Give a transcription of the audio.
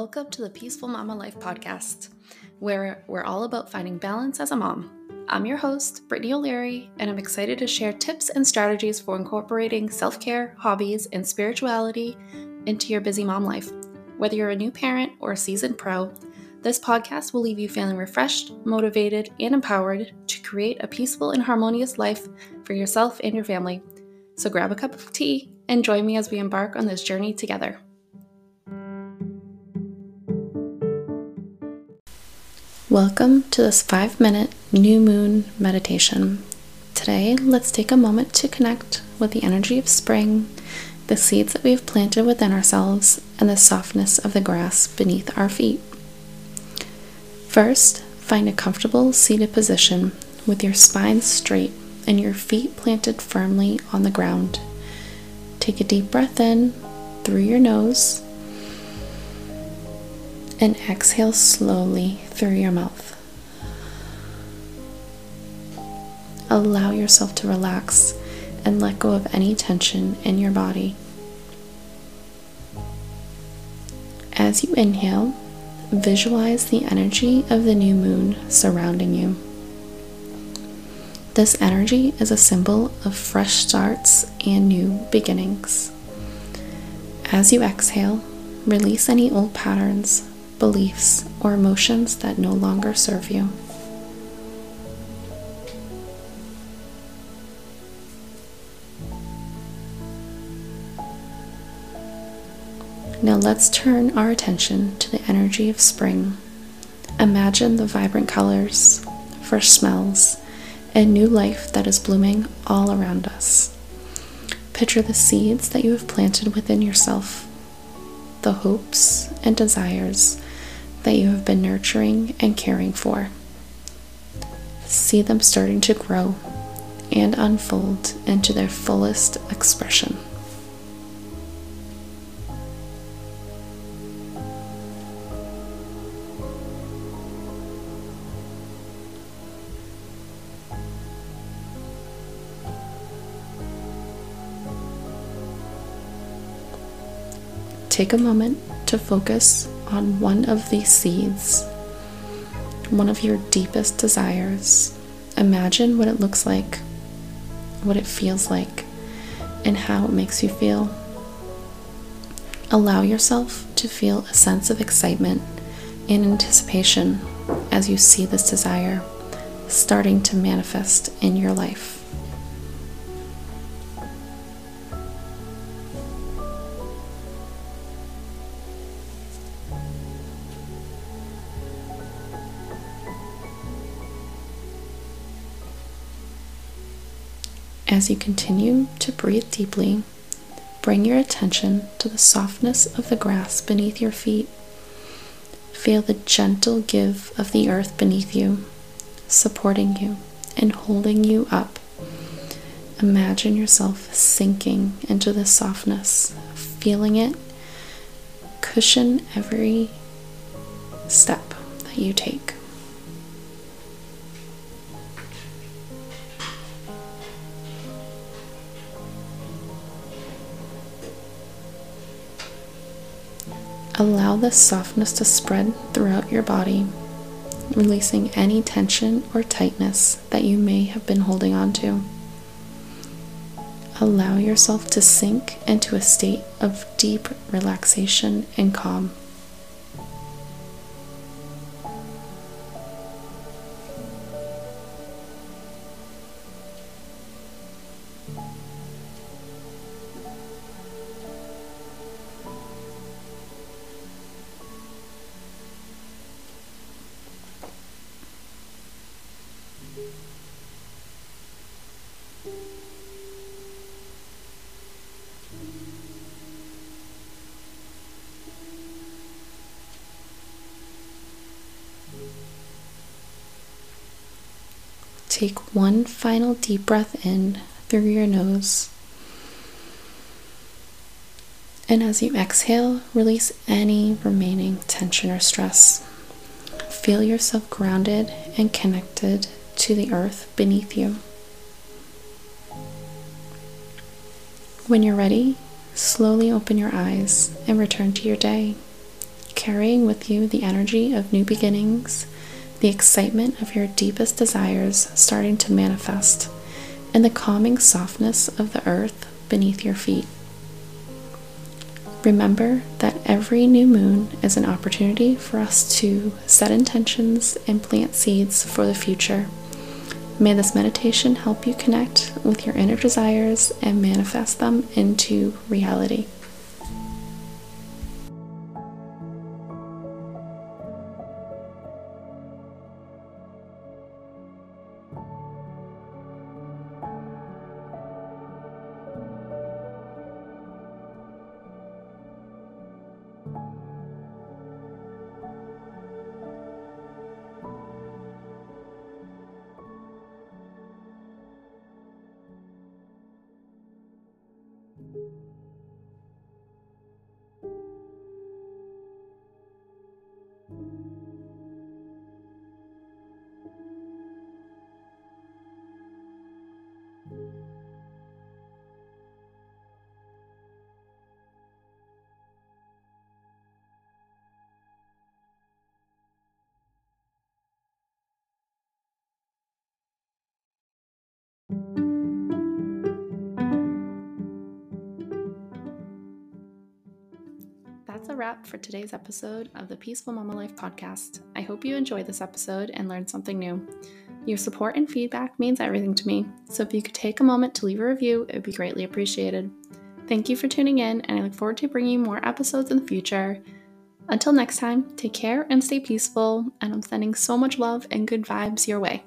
Welcome to the Peaceful Mama Life podcast, where we're all about finding balance as a mom. I'm your host, Brittany O'Leary, and I'm excited to share tips and strategies for incorporating self care, hobbies, and spirituality into your busy mom life. Whether you're a new parent or a seasoned pro, this podcast will leave you feeling refreshed, motivated, and empowered to create a peaceful and harmonious life for yourself and your family. So grab a cup of tea and join me as we embark on this journey together. Welcome to this five minute new moon meditation. Today, let's take a moment to connect with the energy of spring, the seeds that we have planted within ourselves, and the softness of the grass beneath our feet. First, find a comfortable seated position with your spine straight and your feet planted firmly on the ground. Take a deep breath in through your nose and exhale slowly through your mouth. Allow yourself to relax and let go of any tension in your body. As you inhale, visualize the energy of the new moon surrounding you. This energy is a symbol of fresh starts and new beginnings. As you exhale, release any old patterns beliefs, or emotions that no longer serve you. Now let's turn our attention to the energy of spring. Imagine the vibrant colors, fresh smells, and new life that is blooming all around us. Picture the seeds that you have planted within yourself, the hopes and desires that you have been nurturing and caring for. See them starting to grow and unfold into their fullest expression. Take a moment to focus on one of these seeds, one of your deepest desires. Imagine what it looks like, what it feels like, and how it makes you feel. Allow yourself to feel a sense of excitement and anticipation as you see this desire starting to manifest in your life. As you continue to breathe deeply, bring your attention to the softness of the grass beneath your feet. Feel the gentle give of the earth beneath you, supporting you and holding you up. Imagine yourself sinking into the softness, feeling it cushion every step that you take. Allow this softness to spread throughout your body, releasing any tension or tightness that you may have been holding on to. Allow yourself to sink into a state of deep relaxation and calm. Take one final deep breath in through your nose. And as you exhale, release any remaining tension or stress. Feel yourself grounded and connected to the earth beneath you. When you're ready, slowly open your eyes and return to your day carrying with you the energy of new beginnings, the excitement of your deepest desires starting to manifest, and the calming softness of the earth beneath your feet. Remember that every new moon is an opportunity for us to set intentions and plant seeds for the future. May this meditation help you connect with your inner desires and manifest them into reality. That's a wrap for today's episode of the Peaceful Mama Life podcast. I hope you enjoyed this episode and learned something new. Your support and feedback means everything to me, so if you could take a moment to leave a review, it would be greatly appreciated. Thank you for tuning in, and I look forward to bringing more episodes in the future. Until next time, take care and stay peaceful, and I'm sending so much love and good vibes your way.